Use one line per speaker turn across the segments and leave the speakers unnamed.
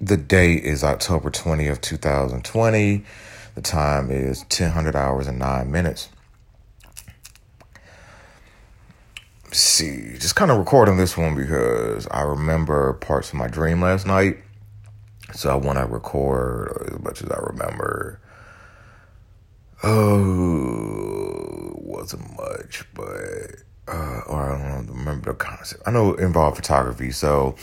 The date is October 20th, 2020. The time is 1000 hours and 9 minutes. see, just kind of recording this one because I remember parts of my dream last night. So I want to record as much as I remember. Oh, wasn't much, but uh, or I don't remember the concept. I know it involved photography, so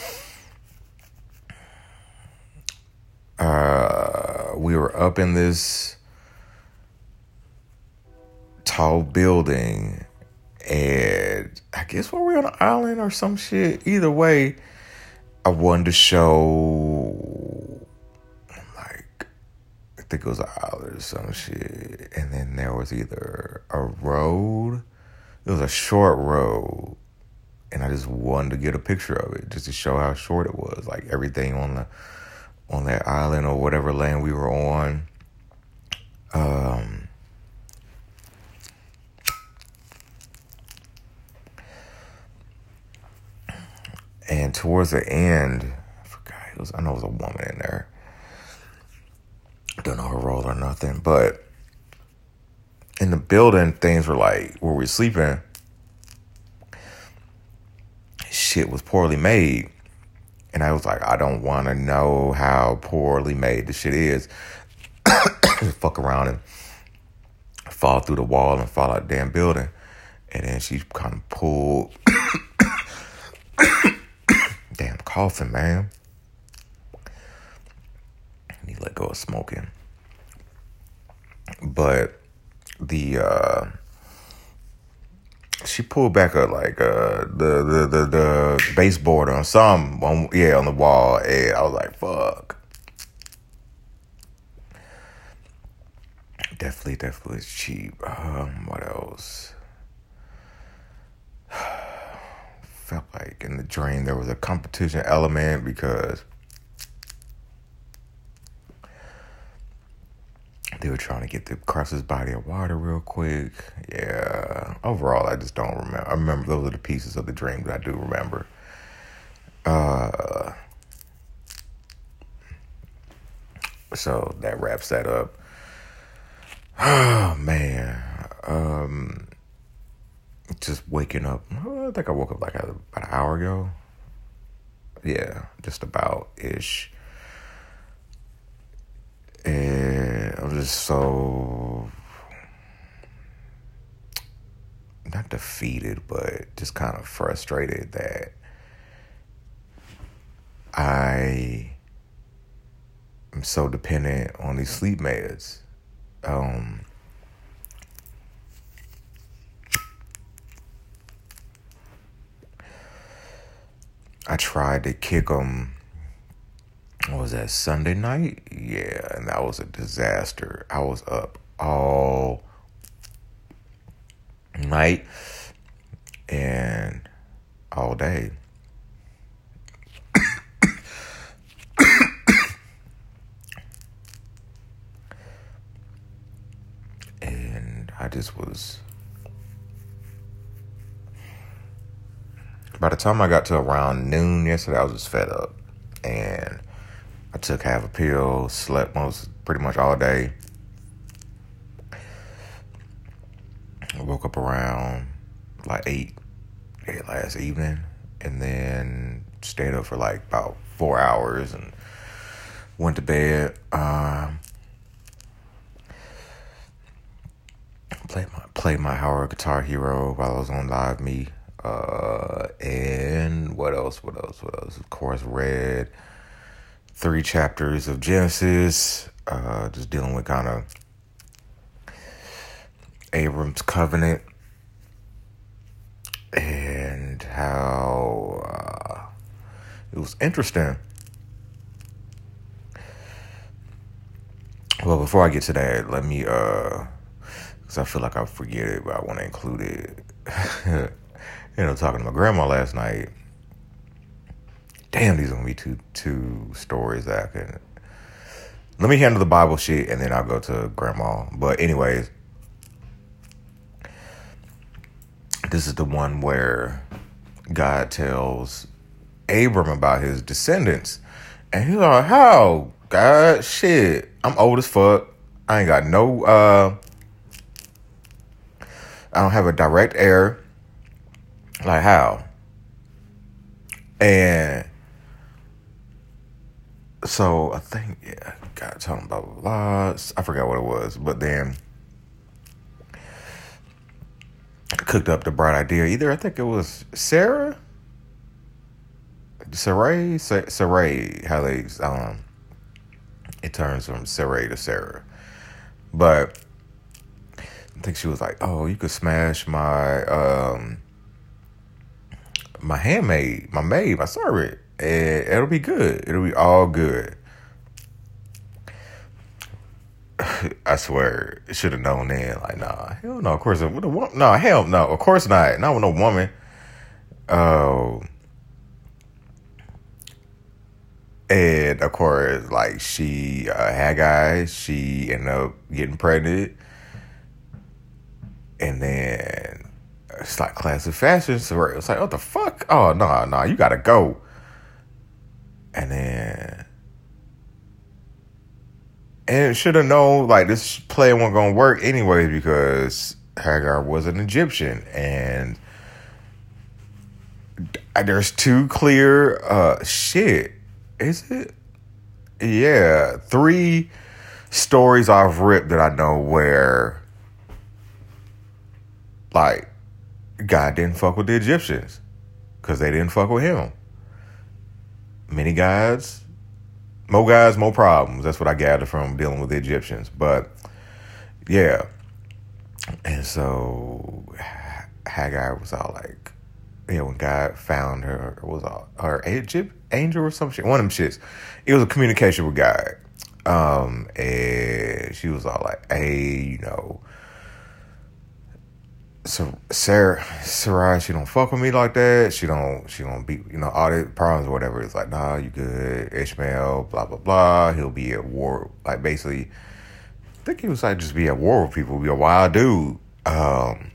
uh, we were up in this tall building and I guess we were on an island or some shit. Either way, I wanted to show like I think it was an island or some shit, and then there was either a road. It was a short road, and I just wanted to get a picture of it just to show how short it was. Like everything on the on that island or whatever land we were on. Um, And towards the end, I forgot, it was, I know it was a woman in there. Don't know her role or nothing, but in the building, things were like where we were sleeping. Shit was poorly made, and I was like, I don't want to know how poorly made the shit is. Fuck around and fall through the wall and fall out the damn building, and then she kind of pulled damn coughing, man. He let go of smoking. But the uh she pulled back a like uh the the the, the baseboard on some on yeah on the wall and I was like fuck. Definitely, definitely cheap. Um, what else? felt like in the dream there was a competition element because they were trying to get the this body of water real quick. Yeah. Overall, I just don't remember. I remember those are the pieces of the dream that I do remember. Uh, so that wraps that up. Oh man. Um, just waking up. I think I woke up like about an hour ago. Yeah, just about ish. And I'm so not defeated, but just kind of frustrated that I am so dependent on these sleep meds. Um, I tried to kick them. Was that Sunday night? Yeah, and that was a disaster. I was up all night and all day. and I just was By the time I got to around noon yesterday, I was just fed up. And I took half a pill, slept most pretty much all day. I woke up around like eight, eight last evening, and then stayed up for like about four hours and went to bed. Um, played my played my Howard Guitar Hero while I was on Live Me uh, and what else? What else? What else? Of course, read three chapters of Genesis, uh, just dealing with kind of Abram's covenant and how uh, it was interesting. Well, before I get to that, let me, uh, because I feel like I forget it, but I want to include it. you know, talking to my grandma last night. Damn, these are gonna be two two stories that I can. Let me handle the Bible shit and then I'll go to grandma. But anyways, this is the one where God tells Abram about his descendants, And he's like, how? God, shit. I'm old as fuck. I ain't got no, uh, I don't have a direct heir. Like, how? And so I think, yeah, God, talking about blah, blah. I forgot what it was. But then I cooked up the bright idea. Either I think it was Sarah, Sarai, Sarai, how they um, it turns from Sarai to Sarah, but I think she was like, "Oh, you could smash my um, my handmaid, my maid, my servant, and it'll be good. It'll be all good." I swear, should have known then. Like, nah, hell no. Of course, with a woman, no, hell no. Of course not. Not with no woman. Oh. Uh, and of course, like she uh, guys. she ended up getting pregnant, and then it's like classic fashion. So it's like, what the fuck? Oh no, nah, no, nah, you gotta go. And then and should have known like this play wasn't gonna work anyway because Hagar was an Egyptian and there's two clear uh shit. Is it? Yeah, three stories I've ripped that I know where like God didn't fuck with the Egyptians because they didn't fuck with him. Many guys more guys, more problems. That's what I gathered from dealing with the Egyptians. But yeah. And so Hagar was all like, you know, when God found her, was all, her Egypt angel or some shit, one of them shits. It was a communication with God. Um, and she was all like, hey, you know, so Sarah, Sarah, she don't fuck with me like that. She don't, she don't be, you know, all the problems or whatever. It's like, nah, you good. Ishmael, blah blah blah. He'll be at war. Like basically, I think he was like just be at war with people. Be a wild dude. Um,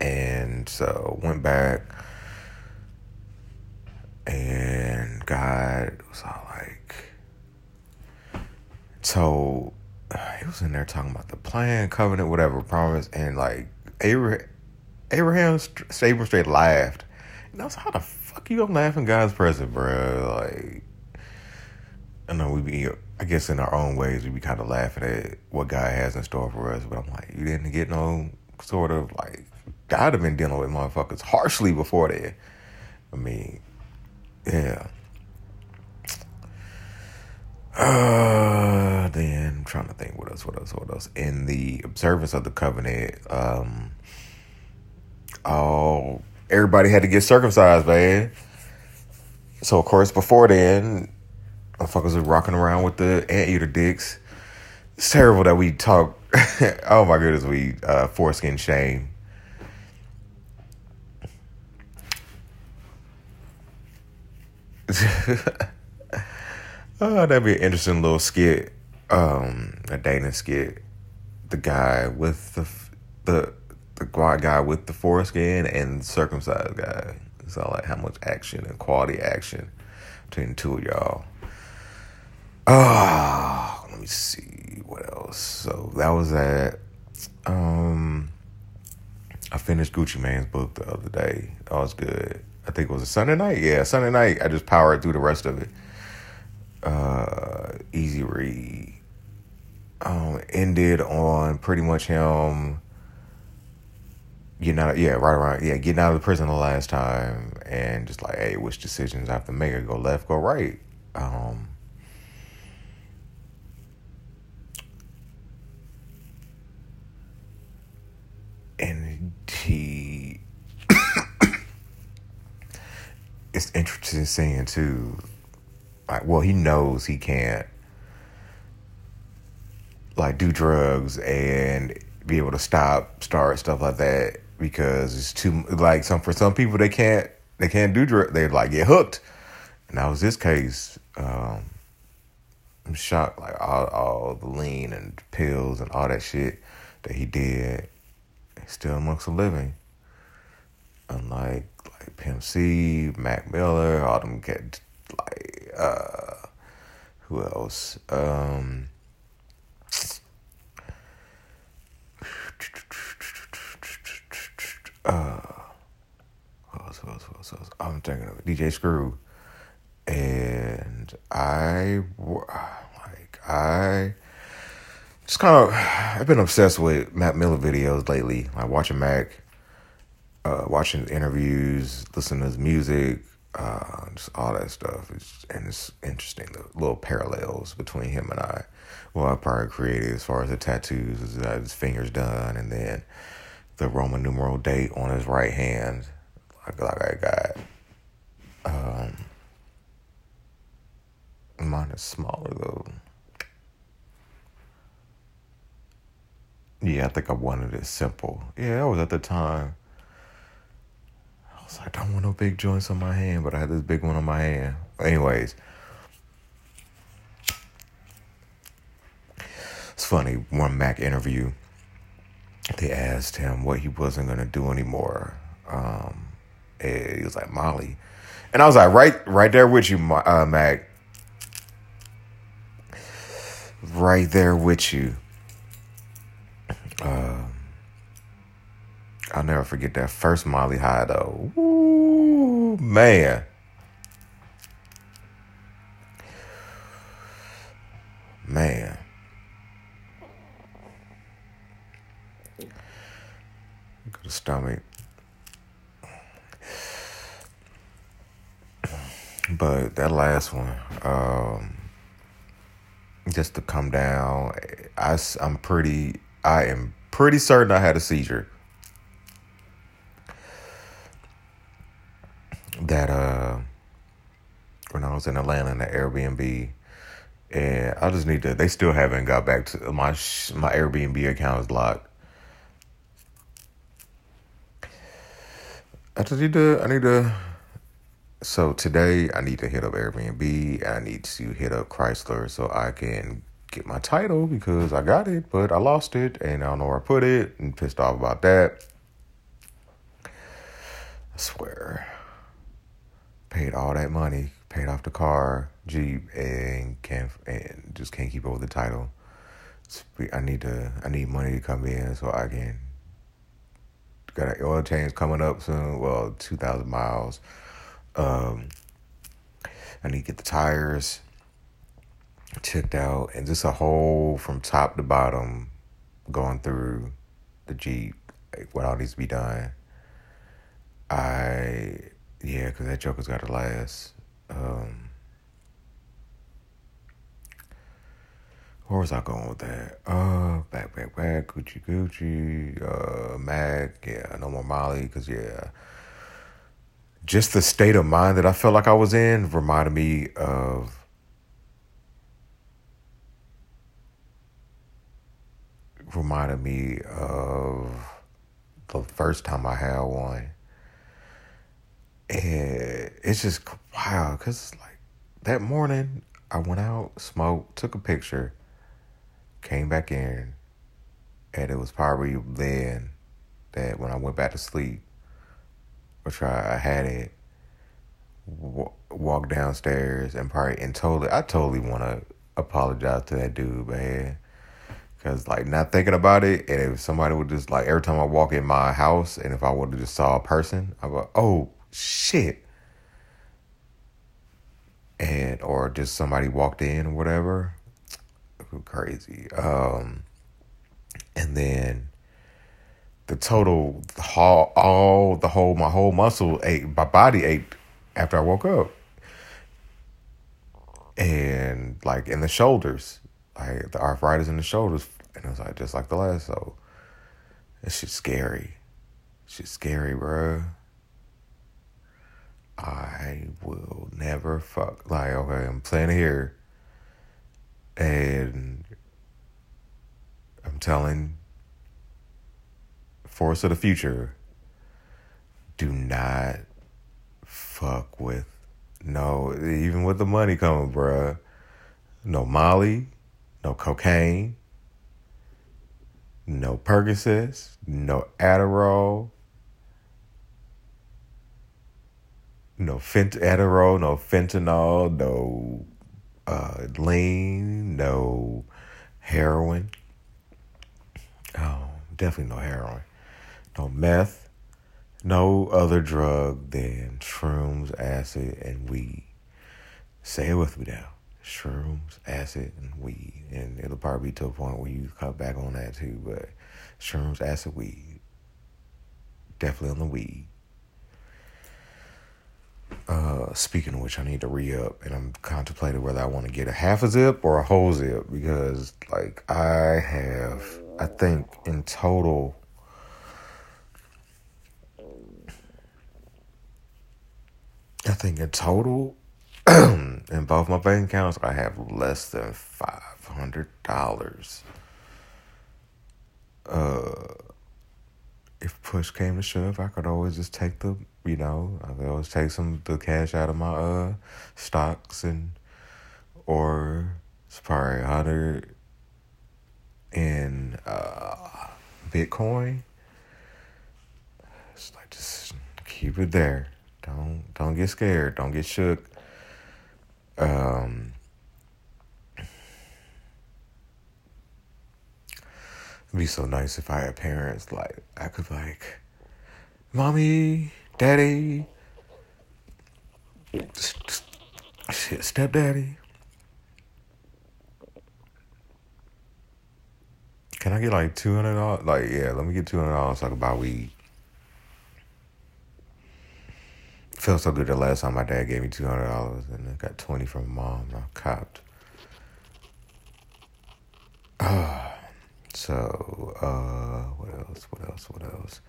and so went back, and God was all like, so he was in there talking about the plan, covenant, whatever, promise, and like Abraham, Abraham Abraham straight laughed, and I was how the fuck you gonna laugh in God's presence, bro? Like, I know we be, I guess in our own ways, we be kind of laughing at what God has in store for us, but I'm like, you didn't get no sort of like God have been dealing with motherfuckers harshly before that. I mean, yeah. Uh, then I'm trying to think what else, what else, what else. In the observance of the covenant, um, oh, everybody had to get circumcised, man. So of course, before then, motherfuckers were rocking around with the anteater dicks. It's terrible that we talk. oh my goodness, we uh, foreskin shame. Oh, that'd be an interesting little skit, um, a dating skit. The guy with the the the guy with the foreskin and circumcised guy. It's all like how much action and quality action between the two of y'all. Oh, let me see what else. So that was that. Um, I finished Gucci Mane's book the other day. That was good. I think it was a Sunday night. Yeah, Sunday night. I just powered through the rest of it uh, Easy Read um, ended on pretty much him getting out. Of, yeah, right around. Yeah, getting out of the prison the last time, and just like, hey, which decisions I have to make? Go left, go right. Um, and he, it's interesting seeing too like well he knows he can't like do drugs and be able to stop start stuff like that because it's too like some for some people they can't they can't do drugs they like get hooked and that was this case um i'm shocked like all, all the lean and pills and all that shit that he did still amongst the living unlike like pimp c mac miller all them get like Uh, who else? Um, uh, who else, who else, who else, who else? I'm thinking of DJ Screw. And I, like, I just kind of, I've been obsessed with Mac Miller videos lately. Like, watching Mac, uh, watching interviews, listening to his music, uh, just all that stuff. It's, and it's interesting, the little parallels between him and I. Well, I probably created as far as the tattoos, as his fingers done, and then the Roman numeral date on his right hand, like, like I got. Um, mine is smaller though. Yeah, I think I wanted it simple. Yeah, that was at the time was like, I don't want no big joints on my hand, but I had this big one on my hand. Anyways, it's funny. One Mac interview, they asked him what he wasn't gonna do anymore. Um, he was like Molly, and I was like, right, right there with you, uh, Mac. Right there with you. Uh, I'll never forget that first Molly High though. Ooh, man. Man. At the stomach. But that last one, um, just to come down, I, I'm pretty, I am pretty certain I had a seizure. That uh when I was in Atlanta in the Airbnb, and I just need to. They still haven't got back to my my Airbnb account is locked. I just need to. I need to. So today I need to hit up Airbnb. I need to hit up Chrysler so I can get my title because I got it, but I lost it and I don't know where I put it. And pissed off about that. I swear paid all that money, paid off the car, Jeep, and can't and just can't keep up with the title. I need to I need money to come in so I can got an oil change coming up soon. Well, two thousand miles. Um, I need to get the tires checked out and just a whole from top to bottom going through the Jeep, like what all needs to be done. I yeah, because that Joker's got to last. Um, where was I going with that? Uh, back, back, back, Gucci, Gucci, uh, Mac, yeah, no more Molly, because, yeah, just the state of mind that I felt like I was in reminded me of reminded me of the first time I had one and it's just wow, because like that morning, I went out, smoked, took a picture, came back in, and it was probably then that when I went back to sleep, which I, I had it, walk downstairs and probably and totally, I totally want to apologize to that dude, man. Cause like not thinking about it, and if somebody would just like every time I walk in my house, and if I would have just saw a person, I go, oh shit. And or just somebody walked in or whatever. Crazy. Um and then the total the whole all the whole my whole muscle ate my body ate after I woke up. And like in the shoulders, like the arthritis in the shoulders, and it was like just like the last so. It's just scary. It's just scary, bro. I will never fuck. Like, okay, I'm playing here. And I'm telling Forrest of the Future do not fuck with no, even with the money coming, bruh. No Molly, no cocaine, no Percocets, no Adderall, no fent Adderall, no fentanyl, no uh, lean, no heroin. Oh, definitely no heroin. No meth. No other drug than shrooms, acid, and weed. Say it with me now. Shrooms, acid, and weed. And it'll probably be to a point where you cut back on that too, but shrooms, acid, weed. Definitely on the weed. Uh, speaking of which, I need to re up, and I'm contemplating whether I want to get a half a zip or a whole zip because, like, I have, I think in total, I think in total, in both my bank accounts, I have less than five hundred dollars. Uh, if push came to shove, I could always just take the, you know, I always take some the cash out of my uh stocks and, or it's probably a hundred in uh Bitcoin. It's like just keep it there. Don't don't get scared. Don't get shook. Um, it'd be so nice if I had parents like I could like, mommy, daddy, shit, stepdaddy. Can I get like two hundred dollars? Like, yeah, let me get two hundred dollars so I can buy weed. felt so good the last time my dad gave me two hundred dollars and I got twenty from mom I copped. Uh, so uh, what else? What else? What else?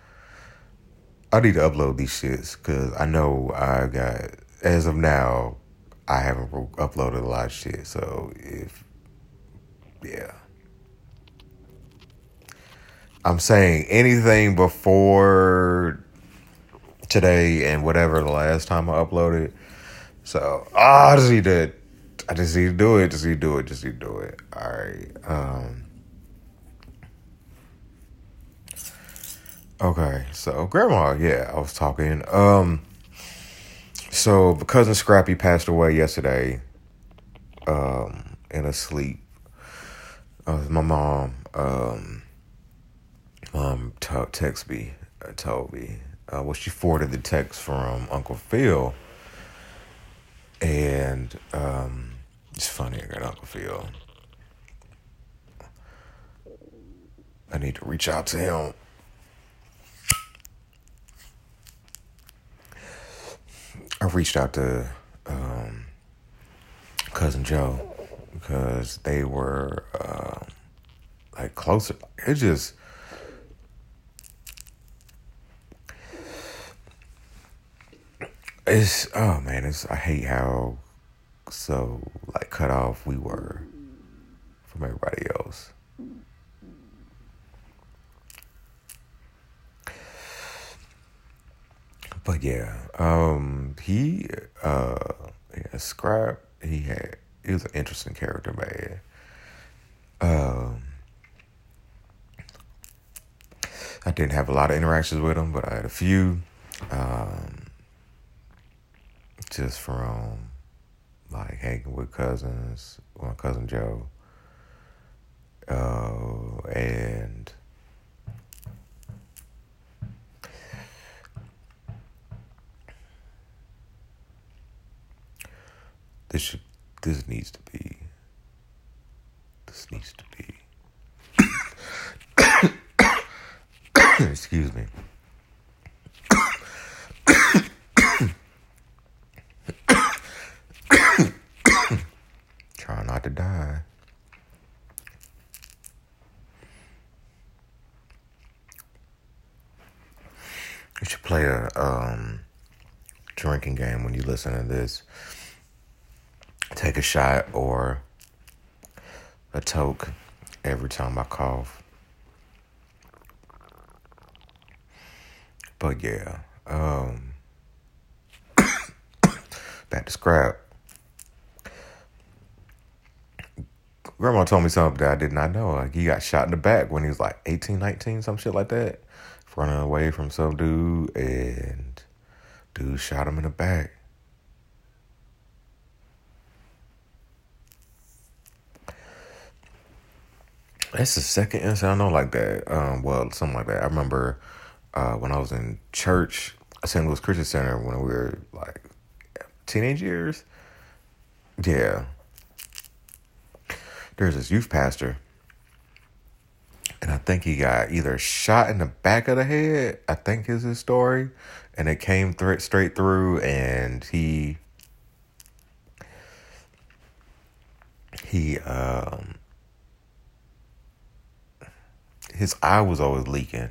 I need to upload these shits because I know I got as of now I haven't uploaded a lot of shit. So if yeah. I'm saying anything before today and whatever the last time I uploaded. So oh, I just need to, I just need to do it. Just need to do it. Just need to do it. All right. Um. Okay, so grandma, yeah, I was talking. Um. So cousin Scrappy passed away yesterday. Um, in a sleep. Uh, my mom. Um. Mom t- text me, uh, told me uh, well, she forwarded the text from Uncle Phil. And um, it's funny, I got Uncle Phil. I need to reach out to him. I reached out to um, cousin Joe because they were uh, like closer. It just it's oh man, it's I hate how so like cut off we were from everybody else. But yeah, um, he uh, yeah, Scrap. He had he was an interesting character, man. Um, I didn't have a lot of interactions with him, but I had a few. Um, just from like hanging with cousins, my cousin Joe, uh, and this should this needs to be this needs to be excuse me Try not to die. You should play a um, drinking game when you listen to this. Take a shot or a toke every time I cough. But yeah, um, back to scrap. grandma told me something that I did not know. Like he got shot in the back when he was like 18, 19, some shit like that. Running away from some dude and dude shot him in the back. That's the second incident I know like that. Um, well, something like that. I remember uh, when I was in church, St. Louis Christian Center, when we were like teenage years. Yeah. There's this youth pastor, and I think he got either shot in the back of the head. I think is his story, and it came th- straight through, and he he um his eye was always leaking.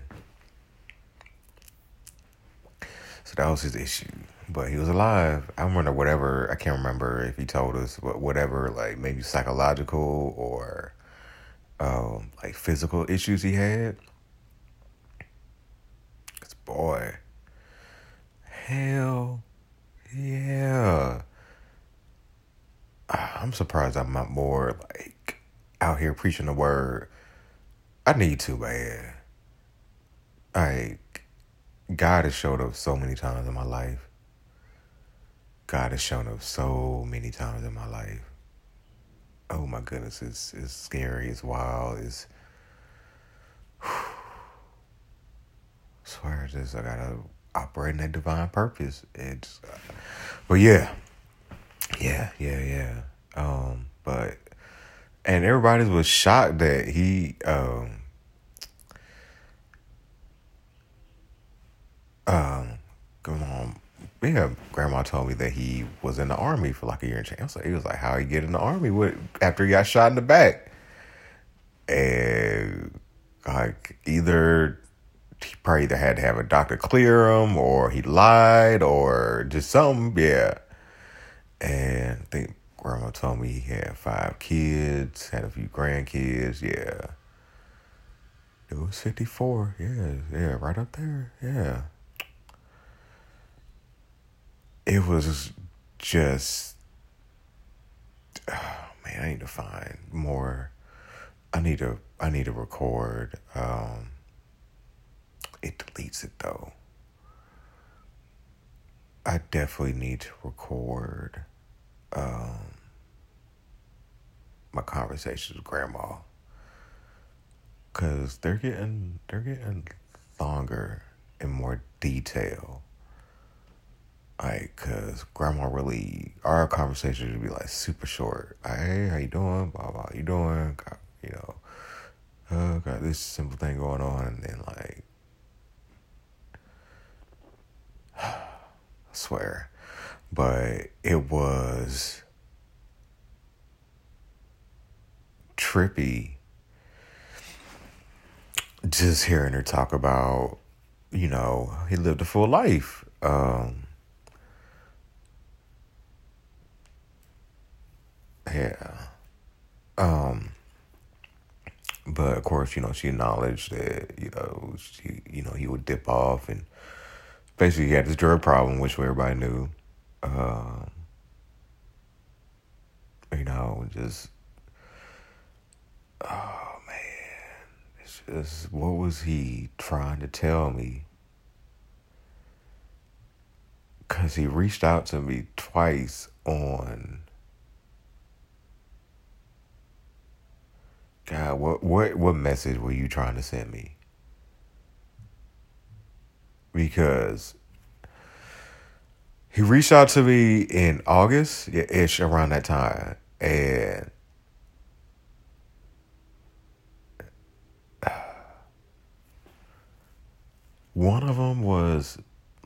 So that was his issue. But he was alive. I remember whatever, I can't remember if he told us, but whatever, like maybe psychological or um, like physical issues he had. Cause boy, hell yeah. I'm surprised I'm not more like out here preaching the word I need to, man. Like, God has showed up so many times in my life. God has shown up so many times in my life. Oh my goodness, it's it's scary, it's wild, it's I swear just I gotta operate in that divine purpose. It's uh, but yeah. Yeah, yeah, yeah. Um, but and everybody was shocked that he um um come on. Yeah grandma told me that he was in the army for like a year and change. So he was like how he get in the army with after he got shot in the back? And like either he probably either had to have a doctor clear him or he lied or just something yeah. And think grandma told me he had five kids, had a few grandkids. Yeah. It was 54. Yeah. Yeah. Right up there. Yeah. It was just. Oh, man, I need to find more. I need to. I need to record. Um, it deletes it though. I definitely need to record um, my conversations with grandma. Because they're getting they're getting longer and more detail. Like because grandma really our conversations would be like super short. Hey how you doing? Blah blah you doing? Got, you know uh, got this simple thing going on. And then like I swear. But it was trippy just hearing her talk about you know he lived a full life. Um yeah. Um but of course you know she acknowledged that you know she you know he would dip off and basically he had this drug problem which everybody knew. Um, you know, just oh man, it's just what was he trying to tell me? Cause he reached out to me twice on. God, what what what message were you trying to send me? Because he reached out to me in August, ish, around that time, and one of them was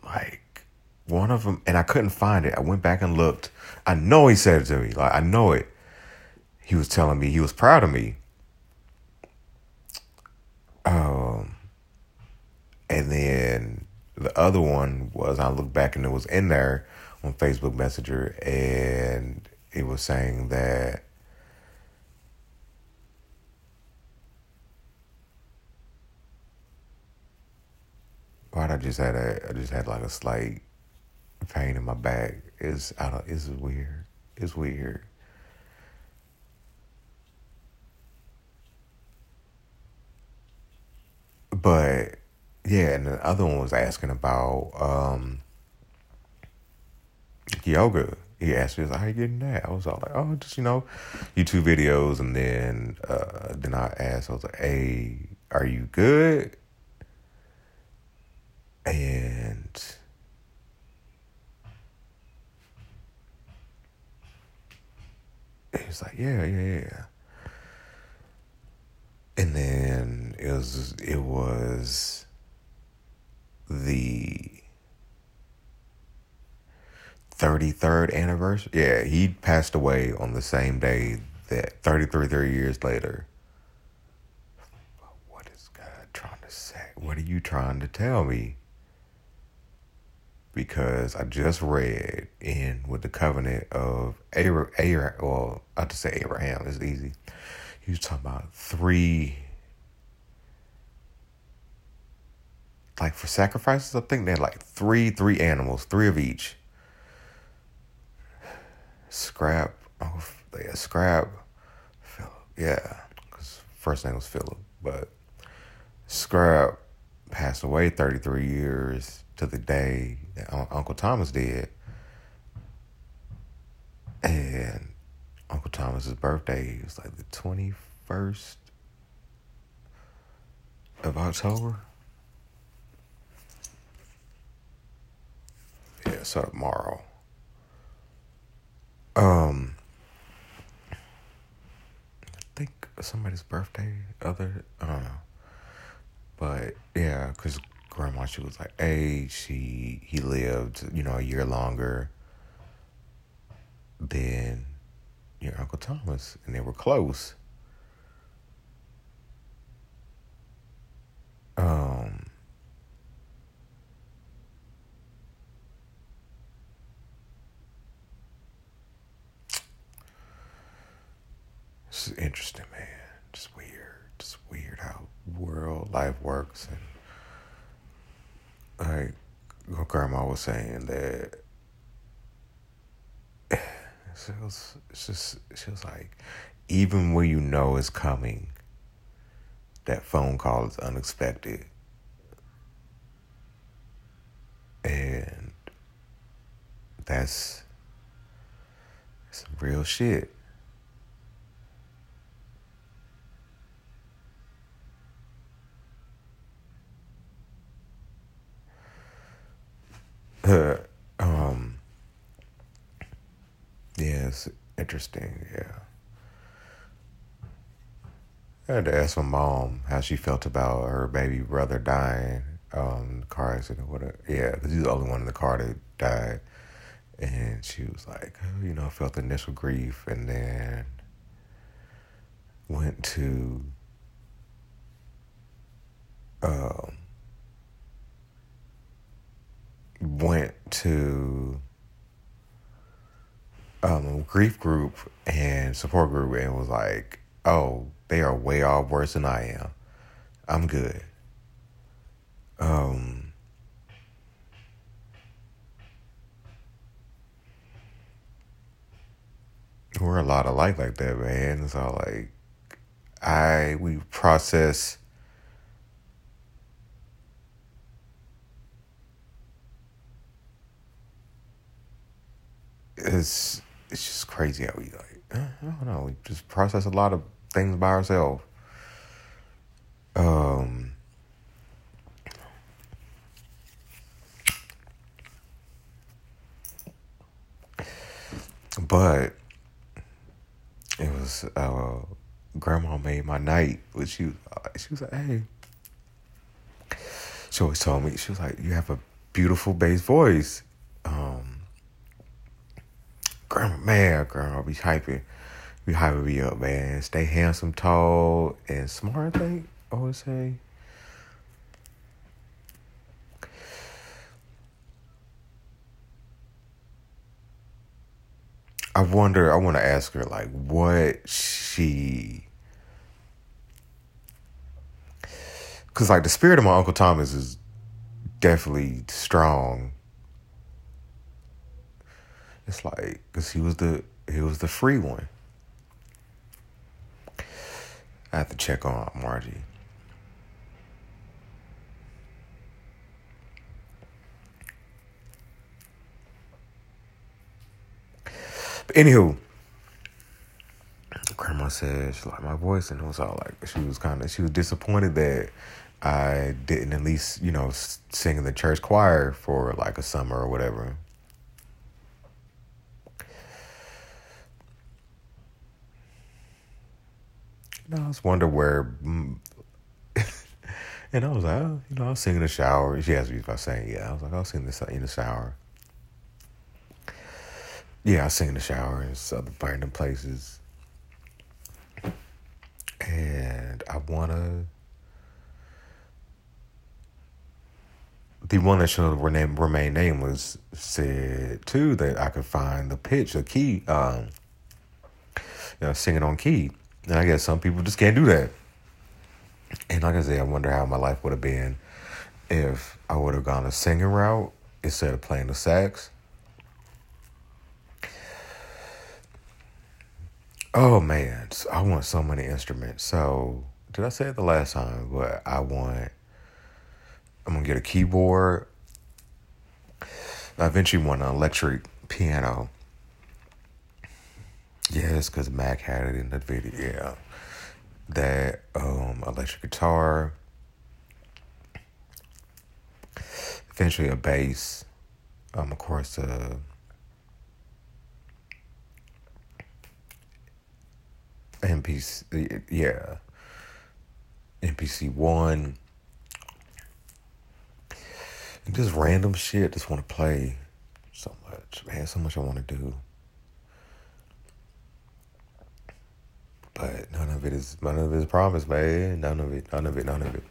like one of them, and I couldn't find it. I went back and looked. I know he said it to me, like I know it. He was telling me he was proud of me. Um, and then the other one was I looked back and it was in there on Facebook Messenger and it was saying that why I just had a I just had like a slight pain in my back. It's I don't it's weird. It's weird. But yeah, and the other one was asking about um, yoga he asked me, "How you getting that?" I was all like, "Oh, just you know, YouTube videos." And then, uh, then I asked, I was like, "Hey, are you good?" And he was like, "Yeah, yeah, yeah." And then it was it was the 33rd anniversary. Yeah, he passed away on the same day that 33 30 years later. What is God trying to say? What are you trying to tell me? Because I just read in with the covenant of Abraham, well, I just say Abraham, it's easy. He was talking about three, like for sacrifices, I think they had like three, three animals, three of each Scrap. Oh, yeah, Scrap. Philip. Yeah, because first name was Philip, but Scrap passed away 33 years to the day that Uncle Thomas did. And Uncle Thomas's birthday was like the 21st of October. Yeah, so tomorrow. Um, I think somebody's birthday, other, I don't know. But yeah, because grandma, she was like, hey, she, he lived, you know, a year longer than your Uncle Thomas, and they were close. Um, It's interesting, man. Just weird. Just weird how world life works and like my grandma was saying that she was it's just she was like even when you know it's coming that phone call is unexpected. And that's some real shit uh, um, yeah, it's interesting. Yeah. I had to ask my mom how she felt about her baby brother dying, um, car accident. What? Yeah, because he's the only one in the car that died, and she was like, oh, you know, I felt initial grief, and then went to um, went to um, grief group and support group and was like, oh, they are way off worse than I am. I'm good. Um, we're a lot alike like that, man. So like, I we process it's it's just crazy how we like I don't know we just process a lot of things by ourselves. Um. But it was uh, grandma made my night. Which she she was like, hey. She always told me she was like, you have a beautiful bass voice. Um, man, girl, be hyping, be hyping me up, man. Stay handsome, tall, and smart. I think I would say. I wonder. I want to ask her like what she, because like the spirit of my uncle Thomas is definitely strong it's like because he was the he was the free one. I have to check on Margie. But anywho, grandma said she liked my voice, and it was all like she was kind of she was disappointed that I didn't at least you know sing in the church choir for like a summer or whatever. You know, I was wonder where, mm, and I was like, oh, you know, I was singing in the shower. She asked me if I sang. Yeah, I was like, I was singing this in the shower. Yeah, I sing in the shower in other random places. And I wanna the one that should remain, remain nameless said too that I could find the pitch, the key, um, you know, singing on key. And I guess some people just can't do that. And like I say, I wonder how my life would have been if I would have gone a singing route instead of playing the sax. Oh man, I want so many instruments. So did I say it the last time? But I want. I'm gonna get a keyboard. I eventually want an electric piano. Yes, because Mac had it in the video. Yeah, that um, electric guitar. Eventually, a bass. Um, of course, uh, MPC, yeah, MPC one, and just random shit. Just want to play so much, man. So much I want to do, but none of it is none of it is promised, man. None of it, none of it, none of it.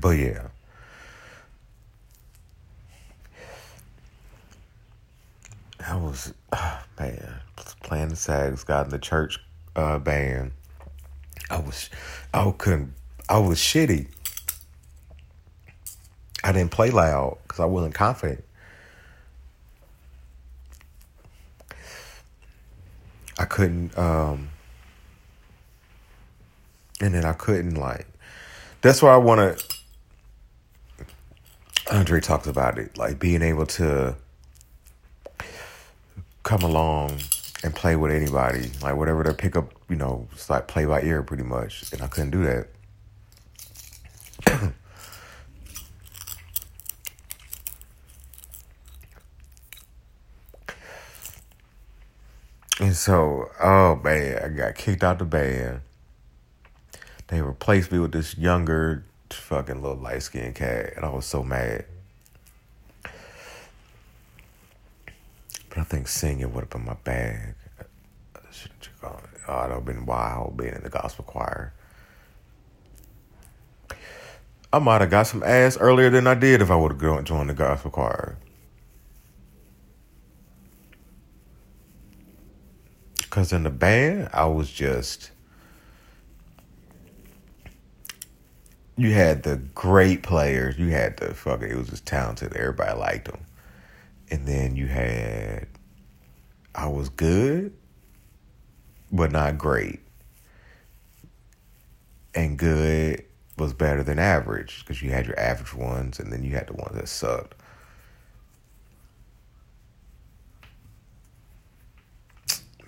But yeah. I was, oh, man, playing the sax, got in the church uh, band. I was, I couldn't, I was shitty. Didn't play loud because I wasn't confident. I couldn't, um, and then I couldn't like. That's why I want to. Andre talks about it, like being able to come along and play with anybody, like whatever they pick up, you know, it's like play by ear pretty much, and I couldn't do that. So, oh man, I got kicked out the band. They replaced me with this younger, fucking little light skinned cat, and I was so mad. But I think singing would have been my bag. Oh, it would have been wild being in the gospel choir. I might have got some ass earlier than I did if I would have joined the gospel choir. Because in the band, I was just. You had the great players. You had the fucking. It was just talented. Everybody liked them. And then you had I was good, but not great. And good was better than average because you had your average ones and then you had the ones that sucked.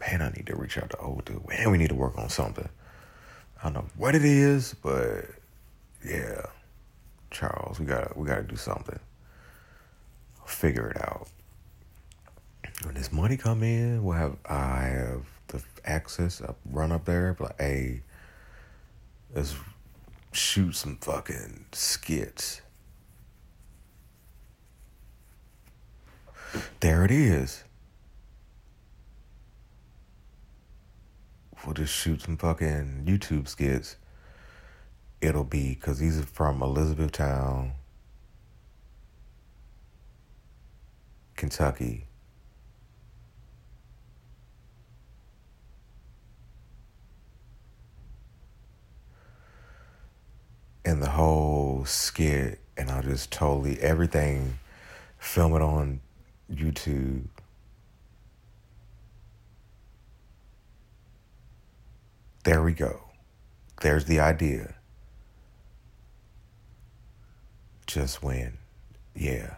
Man, I need to reach out to old dude. Man, we need to work on something. I don't know what it is, but yeah, Charles, we gotta we gotta do something. Figure it out when this money come in, we'll have I have the access. I run up there, but like, hey, let's shoot some fucking skits. There it is. We'll just shoot some fucking YouTube skits. It'll be because these are from Elizabethtown, Kentucky. and the whole skit, and I'll just totally everything, film it on YouTube. There we go. There's the idea. just when, yeah,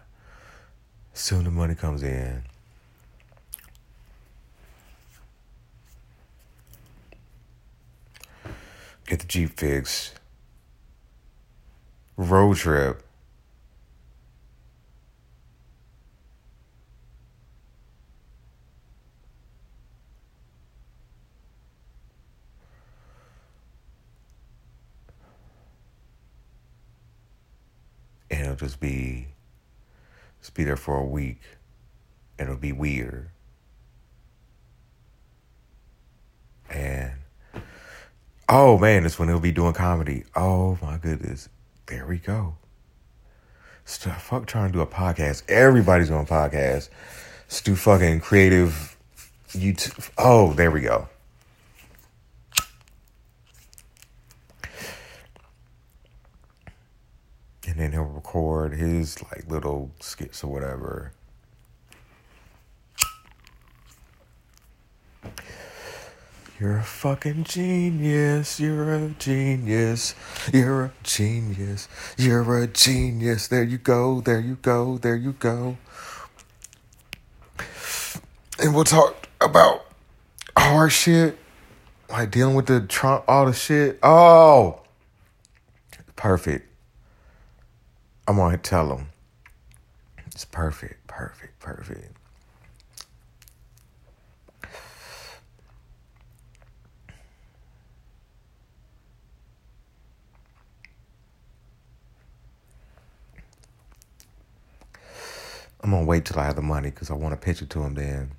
soon the money comes in. Get the Jeep fixed. Road trip. It'll just be just be there for a week and it'll be weird. And oh man it's when he'll be doing comedy. Oh my goodness. There we go. Fuck trying to do a podcast. Everybody's doing podcasts. Do fucking creative youtube oh there we go and then he'll record his like little skits or whatever. You're a fucking genius. You're a genius. You're a genius. You're a genius. There you go. There you go. There you go. And we'll talk about hard shit, like dealing with the Trump, all the shit. Oh, perfect. I'm gonna tell them. It's perfect, perfect, perfect. I'm gonna wait till I have the money because I want to pitch it to him then.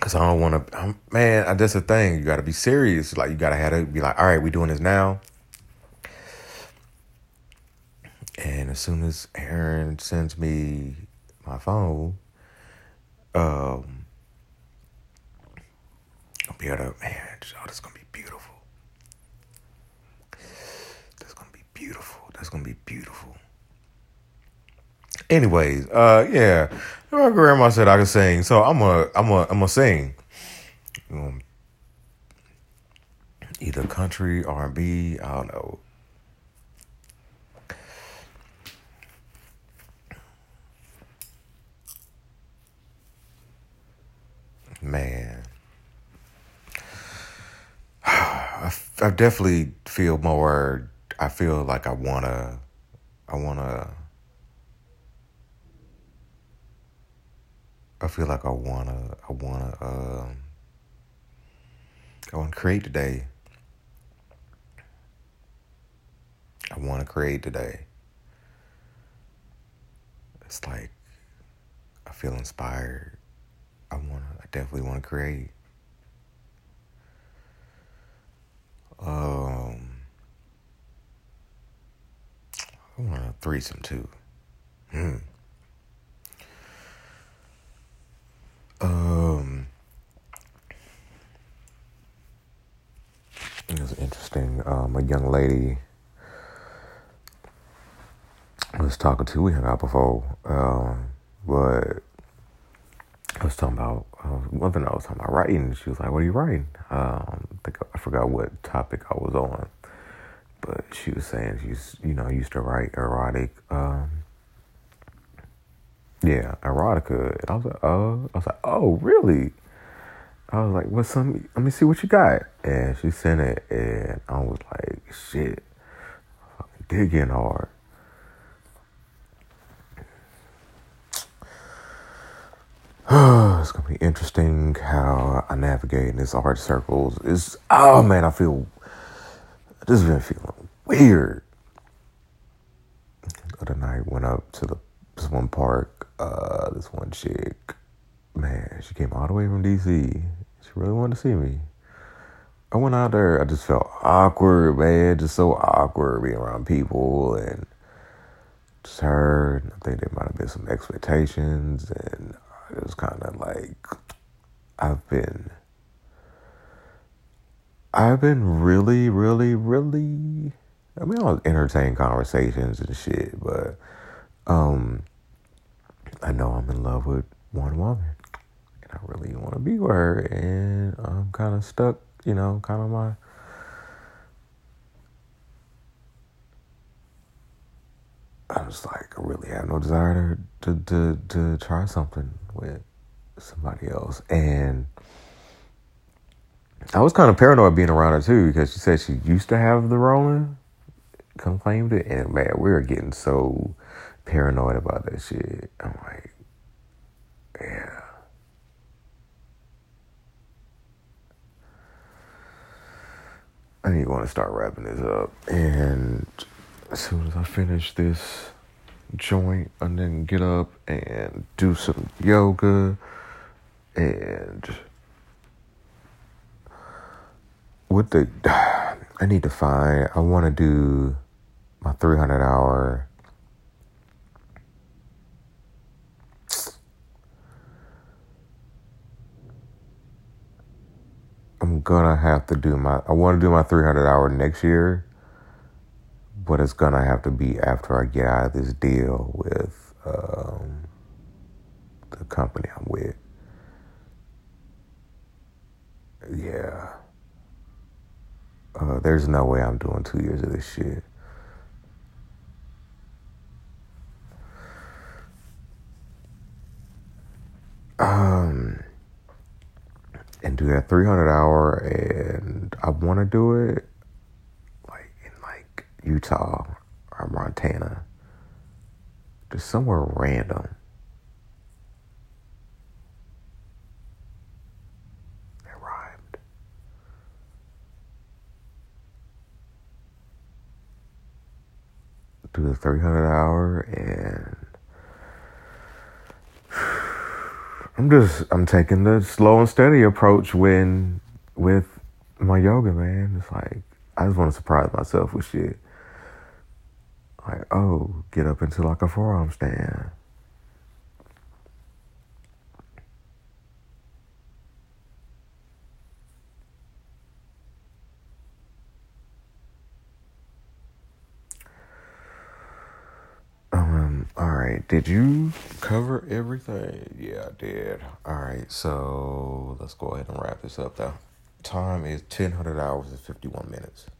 Cause I don't want to, man. That's the thing. You got to be serious. Like you got to have to be like, all right, we doing this now. And as soon as Aaron sends me my phone, um, I'll be able to, man, oh, that's gonna be beautiful. That's gonna be beautiful. That's gonna be beautiful. Anyways, uh, yeah, my grandma said I could sing, so I'm a, I'm a, I'm gonna sing. Um, either country, R&B, I don't know. Man, I, I definitely feel more. I feel like I wanna, I wanna. I feel like I wanna, I wanna, um, I wanna create today. I wanna create today. It's like I feel inspired. I wanna, Definitely wanna create. Um, I want a threesome too. Hmm. Um, it was interesting. Um, a young lady I was talking to, we hung out before, um, but I was talking about uh, one thing I was talking about writing. She was like, "What are you writing?" Um, I think I forgot what topic I was on, but she was saying she's you know used to write erotic. Um, yeah, erotica. And I was like, oh, I was like, oh, really? I was like, what's some? Let me see what you got. And she sent it, and I was like, shit, digging hard. it's gonna be interesting how I navigate in this art circles. Is oh man, I feel this has been feeling weird. The other night went up to the this one park, uh, this one chick, man, she came all the way from DC. She really wanted to see me. I went out there, I just felt awkward, man, just so awkward being around people and just her. I think there might have been some expectations, and it was kind of like I've been. I've been really, really, really. I mean, I'll entertain conversations and shit, but um, I know I'm in love with one woman, and I really want to be with her, and I'm kind of stuck. You know, kind of my I was like, really have no desire to to to, to try something with somebody else, and I was kind of paranoid being around her too because she said she used to have the rolling, claimed it, and man, we were getting so paranoid about that shit. I'm like, yeah. I need to want to start wrapping this up, and as soon as I finish this joint, and then get up and do some yoga and what the I need to find I want to do my 300 hour I'm gonna have to do my I want to do my 300 hour next year but it's gonna have to be after I get out of this deal with um, the company I'm with yeah uh, there's no way I'm doing two years of this shit. Um, and do that 300 hour, and I want to do it Utah or Montana, just somewhere random. do the 300 hour and I'm just I'm taking the slow and steady approach when with my yoga man. It's like I just want to surprise myself with shit like oh get up into like a forearm stand um, All right. Did you cover everything? Yeah, I did. All right. So let's go ahead and wrap this up, though. Time is 1000 hours and 51 minutes.